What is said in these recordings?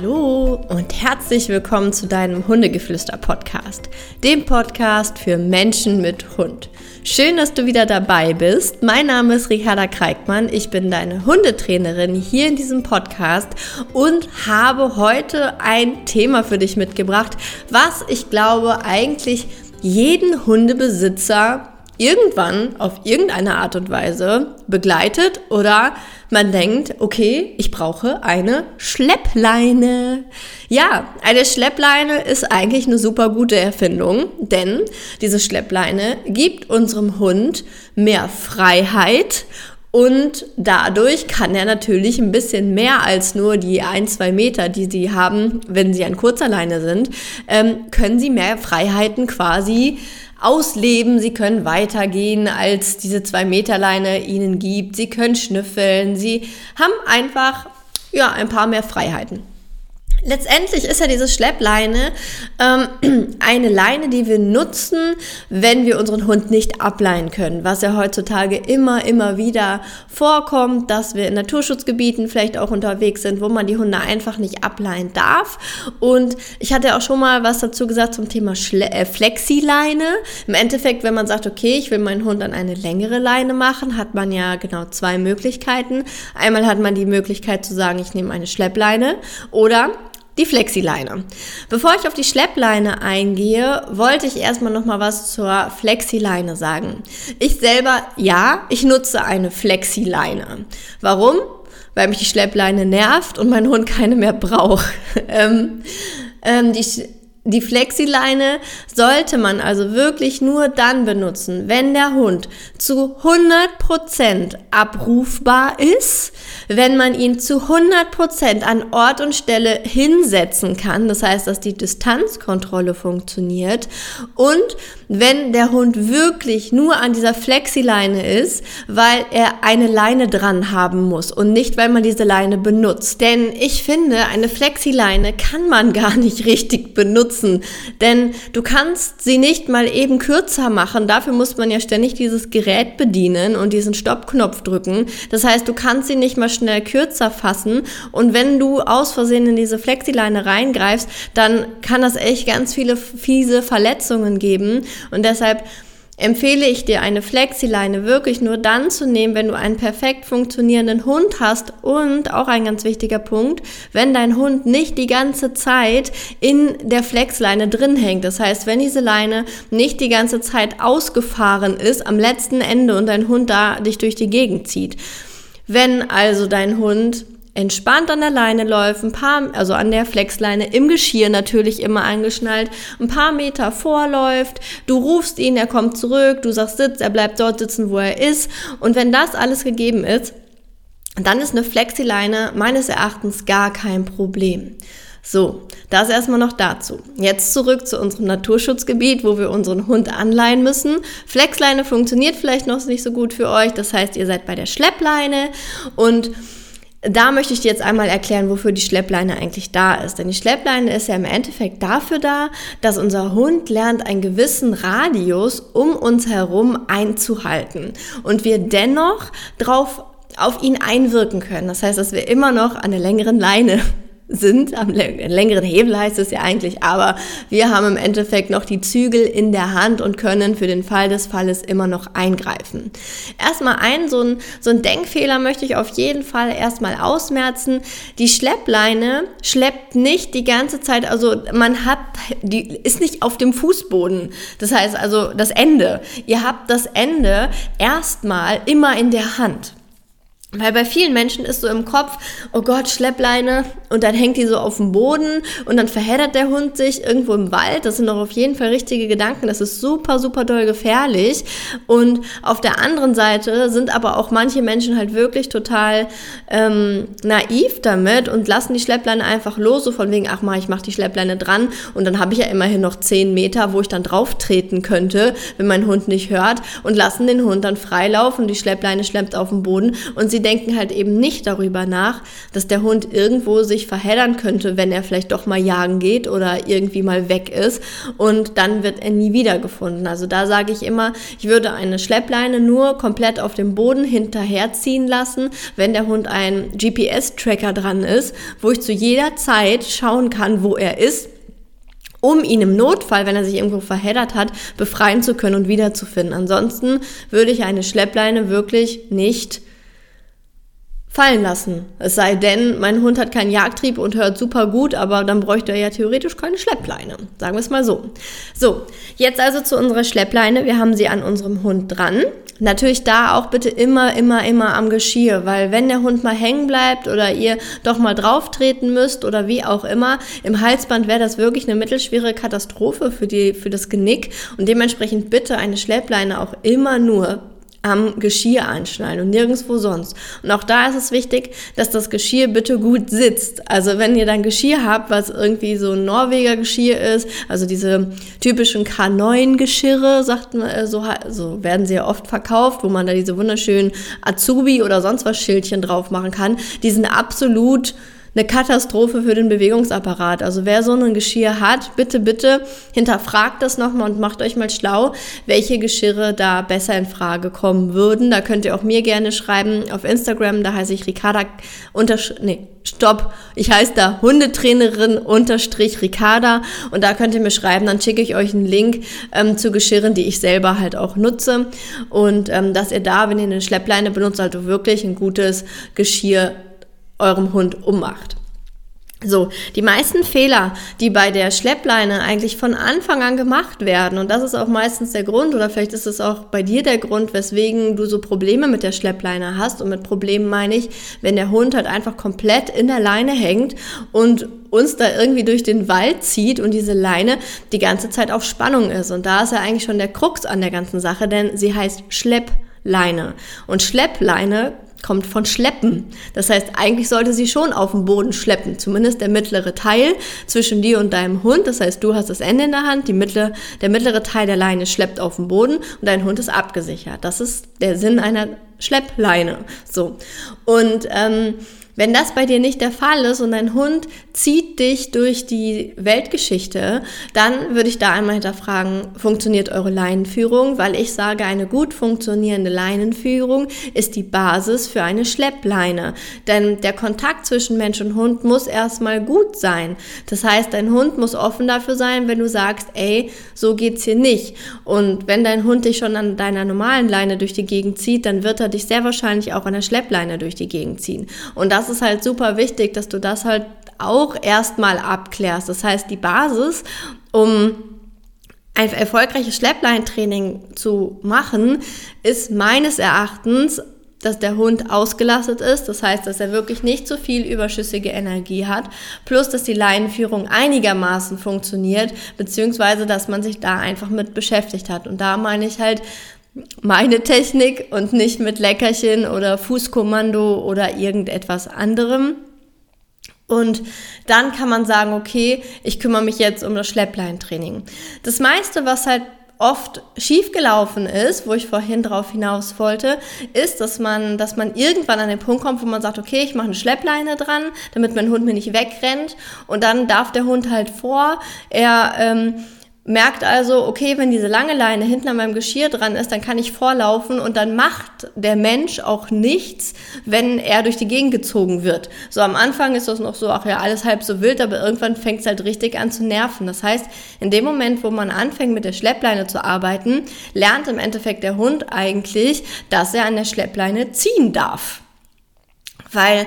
Hallo und herzlich willkommen zu deinem Hundegeflüster-Podcast, dem Podcast für Menschen mit Hund. Schön, dass du wieder dabei bist. Mein Name ist Ricarda Kreikmann. Ich bin deine Hundetrainerin hier in diesem Podcast und habe heute ein Thema für dich mitgebracht, was ich glaube eigentlich jeden Hundebesitzer irgendwann auf irgendeine Art und Weise begleitet oder man denkt, okay, ich brauche eine Schleppleine. Ja, eine Schleppleine ist eigentlich eine super gute Erfindung, denn diese Schleppleine gibt unserem Hund mehr Freiheit und dadurch kann er natürlich ein bisschen mehr als nur die ein, zwei Meter, die sie haben, wenn sie an kurzer Leine sind, ähm, können sie mehr Freiheiten quasi ausleben, sie können weitergehen, als diese zwei Meter Leine ihnen gibt, sie können schnüffeln, sie haben einfach ja ein paar mehr Freiheiten. Letztendlich ist ja diese Schleppleine ähm, eine Leine, die wir nutzen, wenn wir unseren Hund nicht ableihen können, was ja heutzutage immer, immer wieder vorkommt, dass wir in Naturschutzgebieten vielleicht auch unterwegs sind, wo man die Hunde einfach nicht ableihen darf. Und ich hatte auch schon mal was dazu gesagt zum Thema Schle äh, Flexileine. Im Endeffekt, wenn man sagt, okay, ich will meinen Hund an eine längere Leine machen, hat man ja genau zwei Möglichkeiten. Einmal hat man die Möglichkeit zu sagen, ich nehme eine Schleppleine oder die Flexileine. Bevor ich auf die Schleppleine eingehe, wollte ich erstmal noch mal was zur Flexileine sagen. Ich selber, ja, ich nutze eine Flexileine. Warum? Weil mich die Schleppleine nervt und mein Hund keine mehr braucht. ähm, ähm, die die Flexileine sollte man also wirklich nur dann benutzen, wenn der Hund zu 100% abrufbar ist, wenn man ihn zu 100% an Ort und Stelle hinsetzen kann, das heißt, dass die Distanzkontrolle funktioniert und wenn der Hund wirklich nur an dieser Flexileine ist, weil er eine Leine dran haben muss und nicht, weil man diese Leine benutzt. Denn ich finde, eine Flexileine kann man gar nicht richtig benutzen, denn du kannst sie nicht mal eben kürzer machen. Dafür muss man ja ständig dieses Gerät bedienen und diesen Stoppknopf drücken. Das heißt, du kannst sie nicht mal schnell kürzer fassen und wenn du aus Versehen in diese Flexileine reingreifst, dann kann das echt ganz viele fiese Verletzungen geben und deshalb empfehle ich dir, eine Flexileine wirklich nur dann zu nehmen, wenn du einen perfekt funktionierenden Hund hast und auch ein ganz wichtiger Punkt, wenn dein Hund nicht die ganze Zeit in der Flexleine drin hängt. Das heißt, wenn diese Leine nicht die ganze Zeit ausgefahren ist am letzten Ende und dein Hund da dich durch die Gegend zieht. Wenn also dein Hund entspannt an der Leine läuft, ein paar, also an der Flexleine im Geschirr natürlich immer angeschnallt, ein paar Meter vorläuft, du rufst ihn, er kommt zurück, du sagst Sitz, er bleibt dort sitzen, wo er ist und wenn das alles gegeben ist, dann ist eine Flexileine meines Erachtens gar kein Problem. So, das erstmal noch dazu. Jetzt zurück zu unserem Naturschutzgebiet, wo wir unseren Hund anleihen müssen. Flexleine funktioniert vielleicht noch nicht so gut für euch, das heißt, ihr seid bei der Schleppleine und da möchte ich dir jetzt einmal erklären, wofür die Schleppleine eigentlich da ist. Denn die Schleppleine ist ja im Endeffekt dafür da, dass unser Hund lernt, einen gewissen Radius um uns herum einzuhalten und wir dennoch drauf auf ihn einwirken können. Das heißt, dass wir immer noch an der längeren Leine sind, am längeren Hebel heißt es ja eigentlich, aber wir haben im Endeffekt noch die Zügel in der Hand und können für den Fall des Falles immer noch eingreifen. Erstmal ein, so ein, so ein Denkfehler möchte ich auf jeden Fall erstmal ausmerzen. Die Schleppleine schleppt nicht die ganze Zeit, also man hat, die ist nicht auf dem Fußboden. Das heißt also das Ende. Ihr habt das Ende erstmal immer in der Hand. Weil bei vielen Menschen ist so im Kopf, oh Gott, Schleppleine und dann hängt die so auf dem Boden und dann verheddert der Hund sich irgendwo im Wald. Das sind doch auf jeden Fall richtige Gedanken. Das ist super, super doll gefährlich. Und auf der anderen Seite sind aber auch manche Menschen halt wirklich total ähm, naiv damit und lassen die Schleppleine einfach los, so von wegen, ach mal, ich mach die Schleppleine dran und dann habe ich ja immerhin noch zehn Meter, wo ich dann drauf treten könnte, wenn mein Hund nicht hört und lassen den Hund dann freilaufen. Die Schleppleine schleppt auf den Boden und sie sie denken halt eben nicht darüber nach, dass der Hund irgendwo sich verheddern könnte, wenn er vielleicht doch mal jagen geht oder irgendwie mal weg ist und dann wird er nie wiedergefunden. Also da sage ich immer, ich würde eine Schleppleine nur komplett auf dem Boden hinterherziehen lassen, wenn der Hund ein GPS-Tracker dran ist, wo ich zu jeder Zeit schauen kann, wo er ist um ihn im Notfall, wenn er sich irgendwo verheddert hat, befreien zu können und wiederzufinden. Ansonsten würde ich eine Schleppleine wirklich nicht fallen lassen. Es sei denn, mein Hund hat keinen Jagdtrieb und hört super gut, aber dann bräuchte er ja theoretisch keine Schleppleine. Sagen wir es mal so. So, jetzt also zu unserer Schleppleine. Wir haben sie an unserem Hund dran. Natürlich da auch bitte immer, immer, immer am Geschirr, weil wenn der Hund mal hängen bleibt oder ihr doch mal drauf treten müsst oder wie auch immer, im Halsband wäre das wirklich eine mittelschwere Katastrophe für, die, für das Genick und dementsprechend bitte eine Schleppleine auch immer nur am Geschirr anschnallen und nirgendwo sonst. Und auch da ist es wichtig, dass das Geschirr bitte gut sitzt. Also wenn ihr dann Geschirr habt, was irgendwie so ein Norweger Geschirr ist, also diese typischen K9-Geschirre, sagt man, äh, so, so werden sie ja oft verkauft, wo man da diese wunderschönen Azubi oder sonst was Schildchen drauf machen kann, die sind absolut eine Katastrophe für den Bewegungsapparat. Also wer so ein Geschirr hat, bitte, bitte hinterfragt das nochmal und macht euch mal schlau, welche Geschirre da besser in Frage kommen würden. Da könnt ihr auch mir gerne schreiben auf Instagram, da heiße ich Ricarda untersch nee, stopp, ich heiße da Hundetrainerin unterstrich Ricarda. Und da könnt ihr mir schreiben, dann schicke ich euch einen Link ähm, zu Geschirren, die ich selber halt auch nutze. Und ähm, dass ihr da, wenn ihr eine Schleppleine benutzt, also wirklich ein gutes Geschirr eurem Hund ummacht. So, die meisten Fehler, die bei der Schleppleine eigentlich von Anfang an gemacht werden, und das ist auch meistens der Grund, oder vielleicht ist es auch bei dir der Grund, weswegen du so Probleme mit der Schleppleine hast. Und mit Problemen meine ich, wenn der Hund halt einfach komplett in der Leine hängt und uns da irgendwie durch den Wald zieht und diese Leine die ganze Zeit auf Spannung ist. Und da ist ja eigentlich schon der Krux an der ganzen Sache, denn sie heißt Schleppleine. Und Schleppleine kommt von schleppen. Das heißt, eigentlich sollte sie schon auf dem Boden schleppen, zumindest der mittlere Teil zwischen dir und deinem Hund. Das heißt, du hast das Ende in der Hand, mittlere, der mittlere Teil der Leine schleppt auf dem Boden und dein Hund ist abgesichert. Das ist der Sinn einer Schleppleine. So. Und ähm, wenn das bei dir nicht der Fall ist und dein Hund zieht dich durch die Weltgeschichte, dann würde ich da einmal hinterfragen, funktioniert eure Leinenführung? Weil ich sage, eine gut funktionierende Leinenführung ist die Basis für eine Schleppleine. Denn der Kontakt zwischen Mensch und Hund muss erstmal gut sein. Das heißt, dein Hund muss offen dafür sein, wenn du sagst, ey, so geht's hier nicht. Und wenn dein Hund dich schon an deiner normalen Leine durch die Gegend zieht, dann wird er dich sehr wahrscheinlich auch an der Schleppleine durch die Gegend ziehen. Und das ist halt super wichtig, dass du das halt auch erstmal abklärst. Das heißt, die Basis, um ein erfolgreiches Schleppleintraining zu machen, ist meines Erachtens dass der Hund ausgelastet ist, das heißt, dass er wirklich nicht so viel überschüssige Energie hat, plus dass die Leinenführung einigermaßen funktioniert, beziehungsweise dass man sich da einfach mit beschäftigt hat. Und da meine ich halt meine Technik und nicht mit Leckerchen oder Fußkommando oder irgendetwas anderem. Und dann kann man sagen, okay, ich kümmere mich jetzt um das Schleppleintraining. Das meiste, was halt oft schiefgelaufen ist, wo ich vorhin drauf hinaus wollte, ist, dass man, dass man irgendwann an den Punkt kommt, wo man sagt, okay, ich mache eine Schleppleine dran, damit mein Hund mir nicht wegrennt und dann darf der Hund halt vor, er ähm, merkt also, okay, wenn diese lange Leine hinten an meinem Geschirr dran ist, dann kann ich vorlaufen und dann macht der Mensch auch nichts, wenn er durch die Gegend gezogen wird. So am Anfang ist das noch so, ach ja, alles halb so wild, aber irgendwann fängt es halt richtig an zu nerven. Das heißt, in dem Moment, wo man anfängt mit der Schleppleine zu arbeiten, lernt im Endeffekt der Hund eigentlich, dass er an der Schleppleine ziehen darf. Weil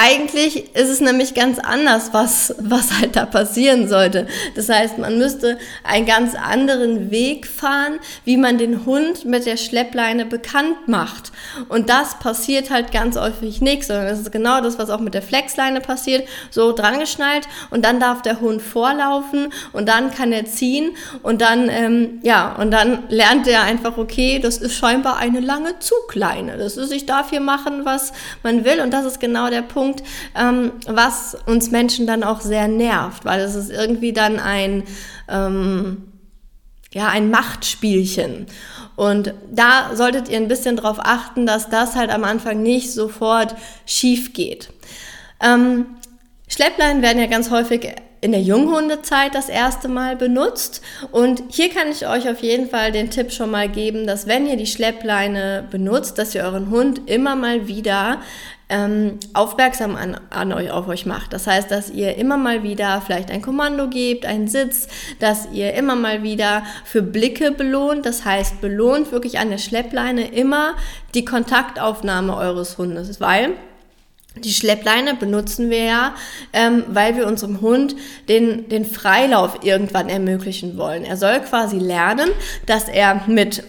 eigentlich ist es nämlich ganz anders, was, was halt da passieren sollte. Das heißt, man müsste einen ganz anderen Weg fahren, wie man den Hund mit der Schleppleine bekannt macht. Und das passiert halt ganz häufig nicht, sondern das ist genau das, was auch mit der Flexleine passiert. So drangeschnallt und dann darf der Hund vorlaufen und dann kann er ziehen und dann, ähm, ja, und dann lernt er einfach, okay, das ist scheinbar eine lange Zugleine. Das ist, ich darf hier machen, was man will und das ist genau der Punkt, Punkt, ähm, was uns Menschen dann auch sehr nervt, weil es ist irgendwie dann ein, ähm, ja, ein Machtspielchen. Und da solltet ihr ein bisschen drauf achten, dass das halt am Anfang nicht sofort schief geht. Ähm, Schleppleinen werden ja ganz häufig in der Junghundezeit das erste Mal benutzt. Und hier kann ich euch auf jeden Fall den Tipp schon mal geben, dass wenn ihr die Schleppleine benutzt, dass ihr euren Hund immer mal wieder ähm, aufmerksam an, an euch, auf euch macht. Das heißt, dass ihr immer mal wieder vielleicht ein Kommando gebt, einen Sitz, dass ihr immer mal wieder für Blicke belohnt. Das heißt, belohnt wirklich an der Schleppleine immer die Kontaktaufnahme eures Hundes, weil die Schleppleine benutzen wir ja, ähm, weil wir unserem Hund den, den Freilauf irgendwann ermöglichen wollen. Er soll quasi lernen, dass er mit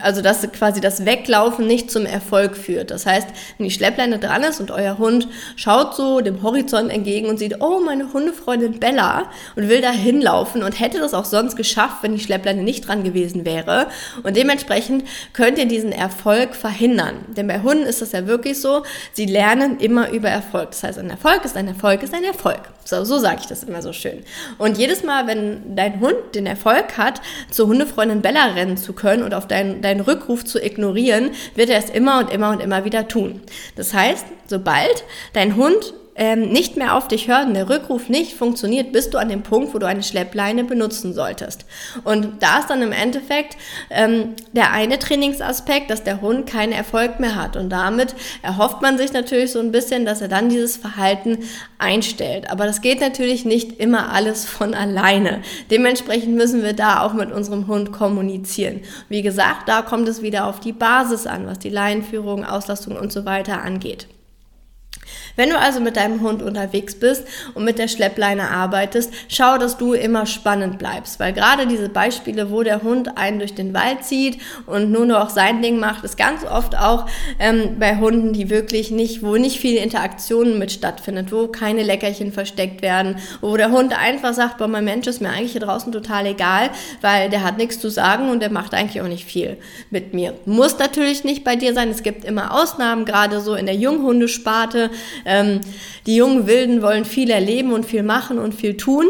also dass quasi das Weglaufen nicht zum Erfolg führt. Das heißt, wenn die Schleppleine dran ist und euer Hund schaut so dem Horizont entgegen und sieht, oh, meine Hundefreundin Bella und will da hinlaufen und hätte das auch sonst geschafft, wenn die Schleppleine nicht dran gewesen wäre. Und dementsprechend könnt ihr diesen Erfolg verhindern. Denn bei Hunden ist das ja wirklich so, sie lernen immer über Erfolg. Das heißt, ein Erfolg ist ein Erfolg ist ein Erfolg. So, so sage ich das immer so schön. Und jedes Mal, wenn dein Hund den Erfolg hat, zur Hundefreundin Bella rennen zu können und auf deinen, deinen Rückruf zu ignorieren, wird er es immer und immer und immer wieder tun. Das heißt, sobald dein Hund ähm, nicht mehr auf dich hört und der Rückruf nicht funktioniert, bist du an dem Punkt, wo du eine Schleppleine benutzen solltest. Und da ist dann im Endeffekt ähm, der eine Trainingsaspekt, dass der Hund keinen Erfolg mehr hat. Und damit erhofft man sich natürlich so ein bisschen, dass er dann dieses Verhalten einstellt. Aber das geht natürlich nicht immer alles von alleine. Dementsprechend müssen wir da auch mit unserem Hund kommunizieren. Wie gesagt, da kommt es wieder auf die Basis an, was die Leinenführung, Auslastung und so weiter angeht. Wenn du also mit deinem Hund unterwegs bist und mit der Schleppleine arbeitest, schau, dass du immer spannend bleibst, weil gerade diese Beispiele, wo der Hund einen durch den Wald zieht und nur noch sein Ding macht, ist ganz oft auch ähm, bei Hunden, die wirklich nicht, wo nicht viel Interaktionen mit stattfindet, wo keine Leckerchen versteckt werden, wo der Hund einfach sagt, boah, mein Mensch ist mir eigentlich hier draußen total egal, weil der hat nichts zu sagen und der macht eigentlich auch nicht viel mit mir. Muss natürlich nicht bei dir sein, es gibt immer Ausnahmen, gerade so in der Junghundesparte, ähm, die jungen Wilden wollen viel erleben und viel machen und viel tun.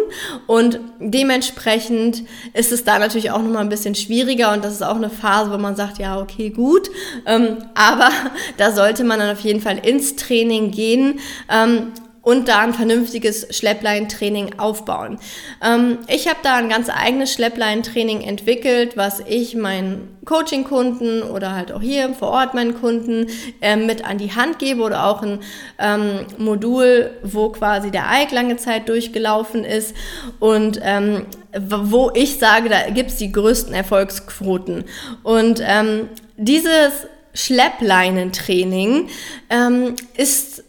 Und dementsprechend ist es da natürlich auch nochmal ein bisschen schwieriger. Und das ist auch eine Phase, wo man sagt, ja, okay, gut, ähm, aber da sollte man dann auf jeden Fall ins Training gehen, ähm, und da ein vernünftiges Schleppleintraining aufbauen. Ähm, ich habe da ein ganz eigenes Schleppleintraining entwickelt, was ich meinen Coaching-Kunden oder halt auch hier vor Ort meinen Kunden äh, mit an die Hand gebe oder auch ein ähm, Modul, wo quasi der Eik lange Zeit durchgelaufen ist und ähm, wo ich sage, da gibt's die größten Erfolgsquoten. Und ähm, dieses Schleppleinentraining ähm, ist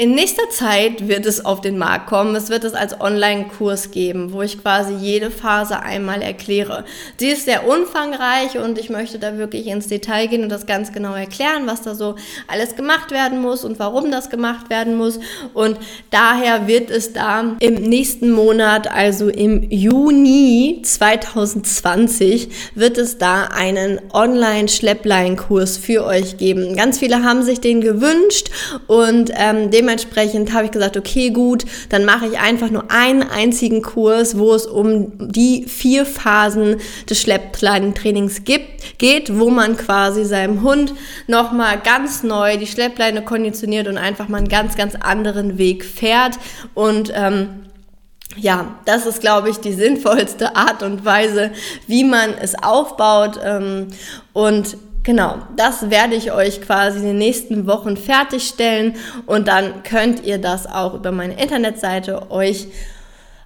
in nächster Zeit wird es auf den Markt kommen. Es wird es als Online-Kurs geben, wo ich quasi jede Phase einmal erkläre. Sie ist sehr umfangreich und ich möchte da wirklich ins Detail gehen und das ganz genau erklären, was da so alles gemacht werden muss und warum das gemacht werden muss. Und daher wird es da im nächsten Monat, also im Juni 2020, wird es da einen Online-Schlepplein-Kurs für euch geben. Ganz viele haben sich den gewünscht und ähm, dem dementsprechend habe ich gesagt, okay, gut, dann mache ich einfach nur einen einzigen Kurs, wo es um die vier Phasen des Schleppleinen-Trainings gibt, geht, wo man quasi seinem Hund nochmal ganz neu die Schleppleine konditioniert und einfach mal einen ganz, ganz anderen Weg fährt und ähm, ja, das ist, glaube ich, die sinnvollste Art und Weise, wie man es aufbaut. Ähm, und Genau, das werde ich euch quasi in den nächsten Wochen fertigstellen und dann könnt ihr das auch über meine Internetseite euch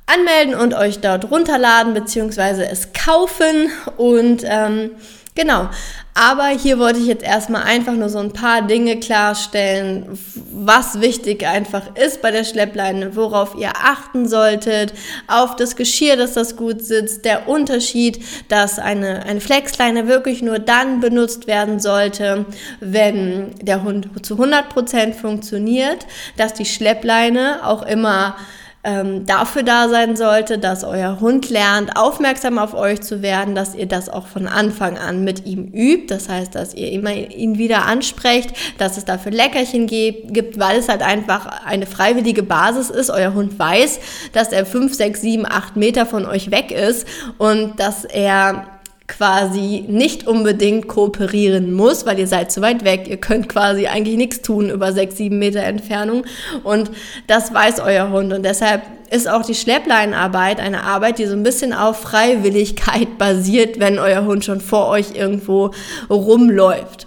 anmelden und euch dort runterladen bzw. es kaufen und ähm, Genau. Aber hier wollte ich jetzt erstmal einfach nur so ein paar Dinge klarstellen, was wichtig einfach ist bei der Schleppleine, worauf ihr achten solltet, auf das Geschirr, dass das gut sitzt, der Unterschied, dass eine, eine Flexleine wirklich nur dann benutzt werden sollte, wenn der Hund zu 100% funktioniert, dass die Schleppleine auch immer ähm, dafür da sein sollte, dass euer Hund lernt, aufmerksam auf euch zu werden, dass ihr das auch von Anfang an mit ihm übt. Das heißt, dass ihr immer ihn wieder ansprecht, dass es dafür Leckerchen gibt, weil es halt einfach eine freiwillige Basis ist. Euer Hund weiß, dass er 5, 6, 7, 8 Meter von euch weg ist und dass er quasi nicht unbedingt kooperieren muss, weil ihr seid zu weit weg. Ihr könnt quasi eigentlich nichts tun über sechs, sieben Meter Entfernung. Und das weiß euer Hund. Und deshalb ist auch die Schleppleinarbeit eine Arbeit, die so ein bisschen auf Freiwilligkeit basiert, wenn euer Hund schon vor euch irgendwo rumläuft.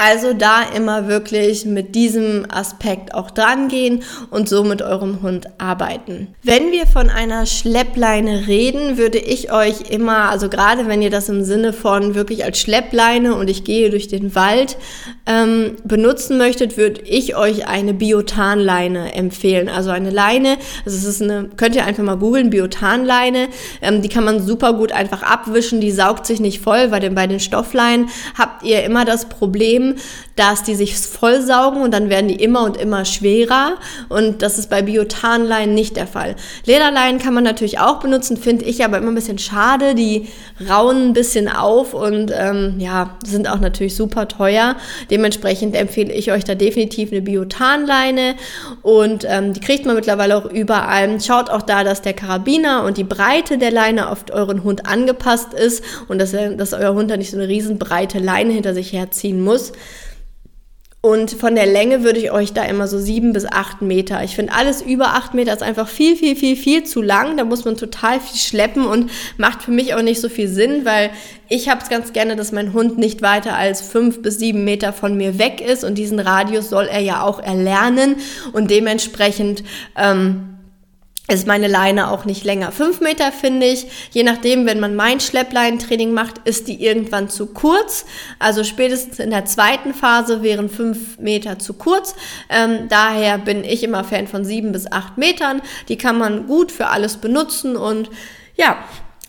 Also da immer wirklich mit diesem Aspekt auch dran gehen und so mit eurem Hund arbeiten. Wenn wir von einer Schleppleine reden, würde ich euch immer, also gerade wenn ihr das im Sinne von wirklich als Schleppleine und ich gehe durch den Wald ähm, benutzen möchtet, würde ich euch eine Biotanleine empfehlen. Also eine Leine, also es ist eine, könnt ihr einfach mal googeln, Biotanleine, ähm, die kann man super gut einfach abwischen, die saugt sich nicht voll, weil bei den Stoffleinen habt ihr immer das Problem, dass die sich vollsaugen und dann werden die immer und immer schwerer. Und das ist bei Biotanleinen nicht der Fall. Lederleinen kann man natürlich auch benutzen, finde ich aber immer ein bisschen schade. Die rauen ein bisschen auf und ähm, ja, sind auch natürlich super teuer. Dementsprechend empfehle ich euch da definitiv eine Biotanleine und ähm, die kriegt man mittlerweile auch überall. Schaut auch da, dass der Karabiner und die Breite der Leine auf euren Hund angepasst ist und dass, dass euer Hund da nicht so eine riesen breite Leine hinter sich herziehen muss. Und von der Länge würde ich euch da immer so sieben bis acht Meter. Ich finde alles über acht Meter ist einfach viel, viel, viel, viel zu lang. Da muss man total viel schleppen und macht für mich auch nicht so viel Sinn, weil ich habe es ganz gerne, dass mein Hund nicht weiter als fünf bis sieben Meter von mir weg ist. Und diesen Radius soll er ja auch erlernen. Und dementsprechend ähm, ist meine Leine auch nicht länger. Fünf Meter finde ich, je nachdem, wenn man mein Schleppleintraining macht, ist die irgendwann zu kurz. Also spätestens in der zweiten Phase wären fünf Meter zu kurz. Ähm, daher bin ich immer Fan von sieben bis acht Metern. Die kann man gut für alles benutzen und ja,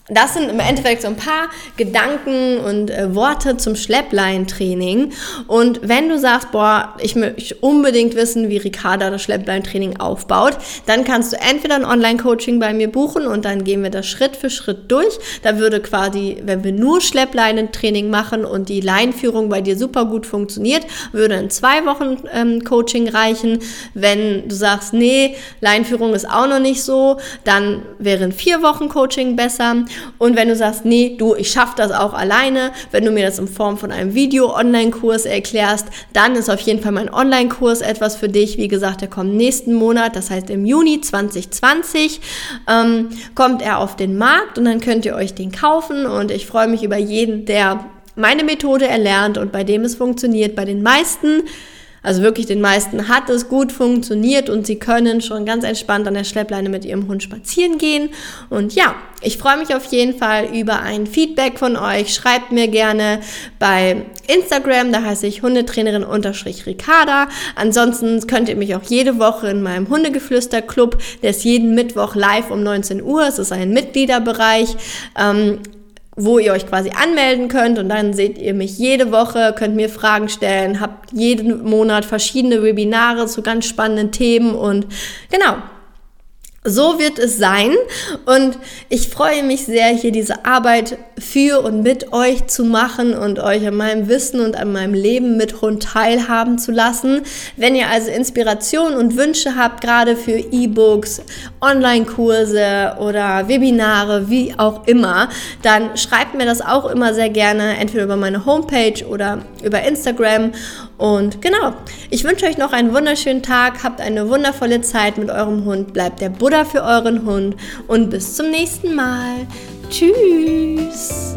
das sind im Endeffekt so ein paar Gedanken und äh, Worte zum Schleppleintraining. Und wenn du sagst, boah, ich möchte unbedingt wissen, wie Ricarda das Schleppleintraining aufbaut, dann kannst du entweder ein Online-Coaching bei mir buchen und dann gehen wir das Schritt für Schritt durch. Da würde quasi, wenn wir nur Schleppleinentraining machen und die Leinführung bei dir super gut funktioniert, würde in zwei Wochen ähm, Coaching reichen. Wenn du sagst, nee, Leinführung ist auch noch nicht so, dann wären vier Wochen Coaching besser. Und wenn du sagst, nee, du, ich schaffe das auch alleine, wenn du mir das in Form von einem Video-Online-Kurs erklärst, dann ist auf jeden Fall mein Online-Kurs etwas für dich. Wie gesagt, der kommt nächsten Monat, das heißt im Juni 2020 ähm, kommt er auf den Markt und dann könnt ihr euch den kaufen und ich freue mich über jeden, der meine Methode erlernt und bei dem es funktioniert. Bei den meisten also wirklich den meisten hat es gut funktioniert und sie können schon ganz entspannt an der Schleppleine mit ihrem Hund spazieren gehen. Und ja, ich freue mich auf jeden Fall über ein Feedback von euch. Schreibt mir gerne bei Instagram, da heiße ich Hundetrainerin-Ricarda. Ansonsten könnt ihr mich auch jede Woche in meinem Hundegeflüster-Club, der ist jeden Mittwoch live um 19 Uhr. Es ist ein Mitgliederbereich. Ähm, wo ihr euch quasi anmelden könnt und dann seht ihr mich jede Woche, könnt mir Fragen stellen, habt jeden Monat verschiedene Webinare zu ganz spannenden Themen und genau, so wird es sein. Und ich freue mich sehr, hier diese Arbeit für und mit euch zu machen und euch an meinem Wissen und an meinem Leben mit Hund teilhaben zu lassen. Wenn ihr also Inspiration und Wünsche habt, gerade für E-Books, Online-Kurse oder Webinare, wie auch immer, dann schreibt mir das auch immer sehr gerne, entweder über meine Homepage oder über Instagram. Und genau, ich wünsche euch noch einen wunderschönen Tag, habt eine wundervolle Zeit mit eurem Hund, bleibt der Buddha für euren Hund und bis zum nächsten Mal. Tschüss.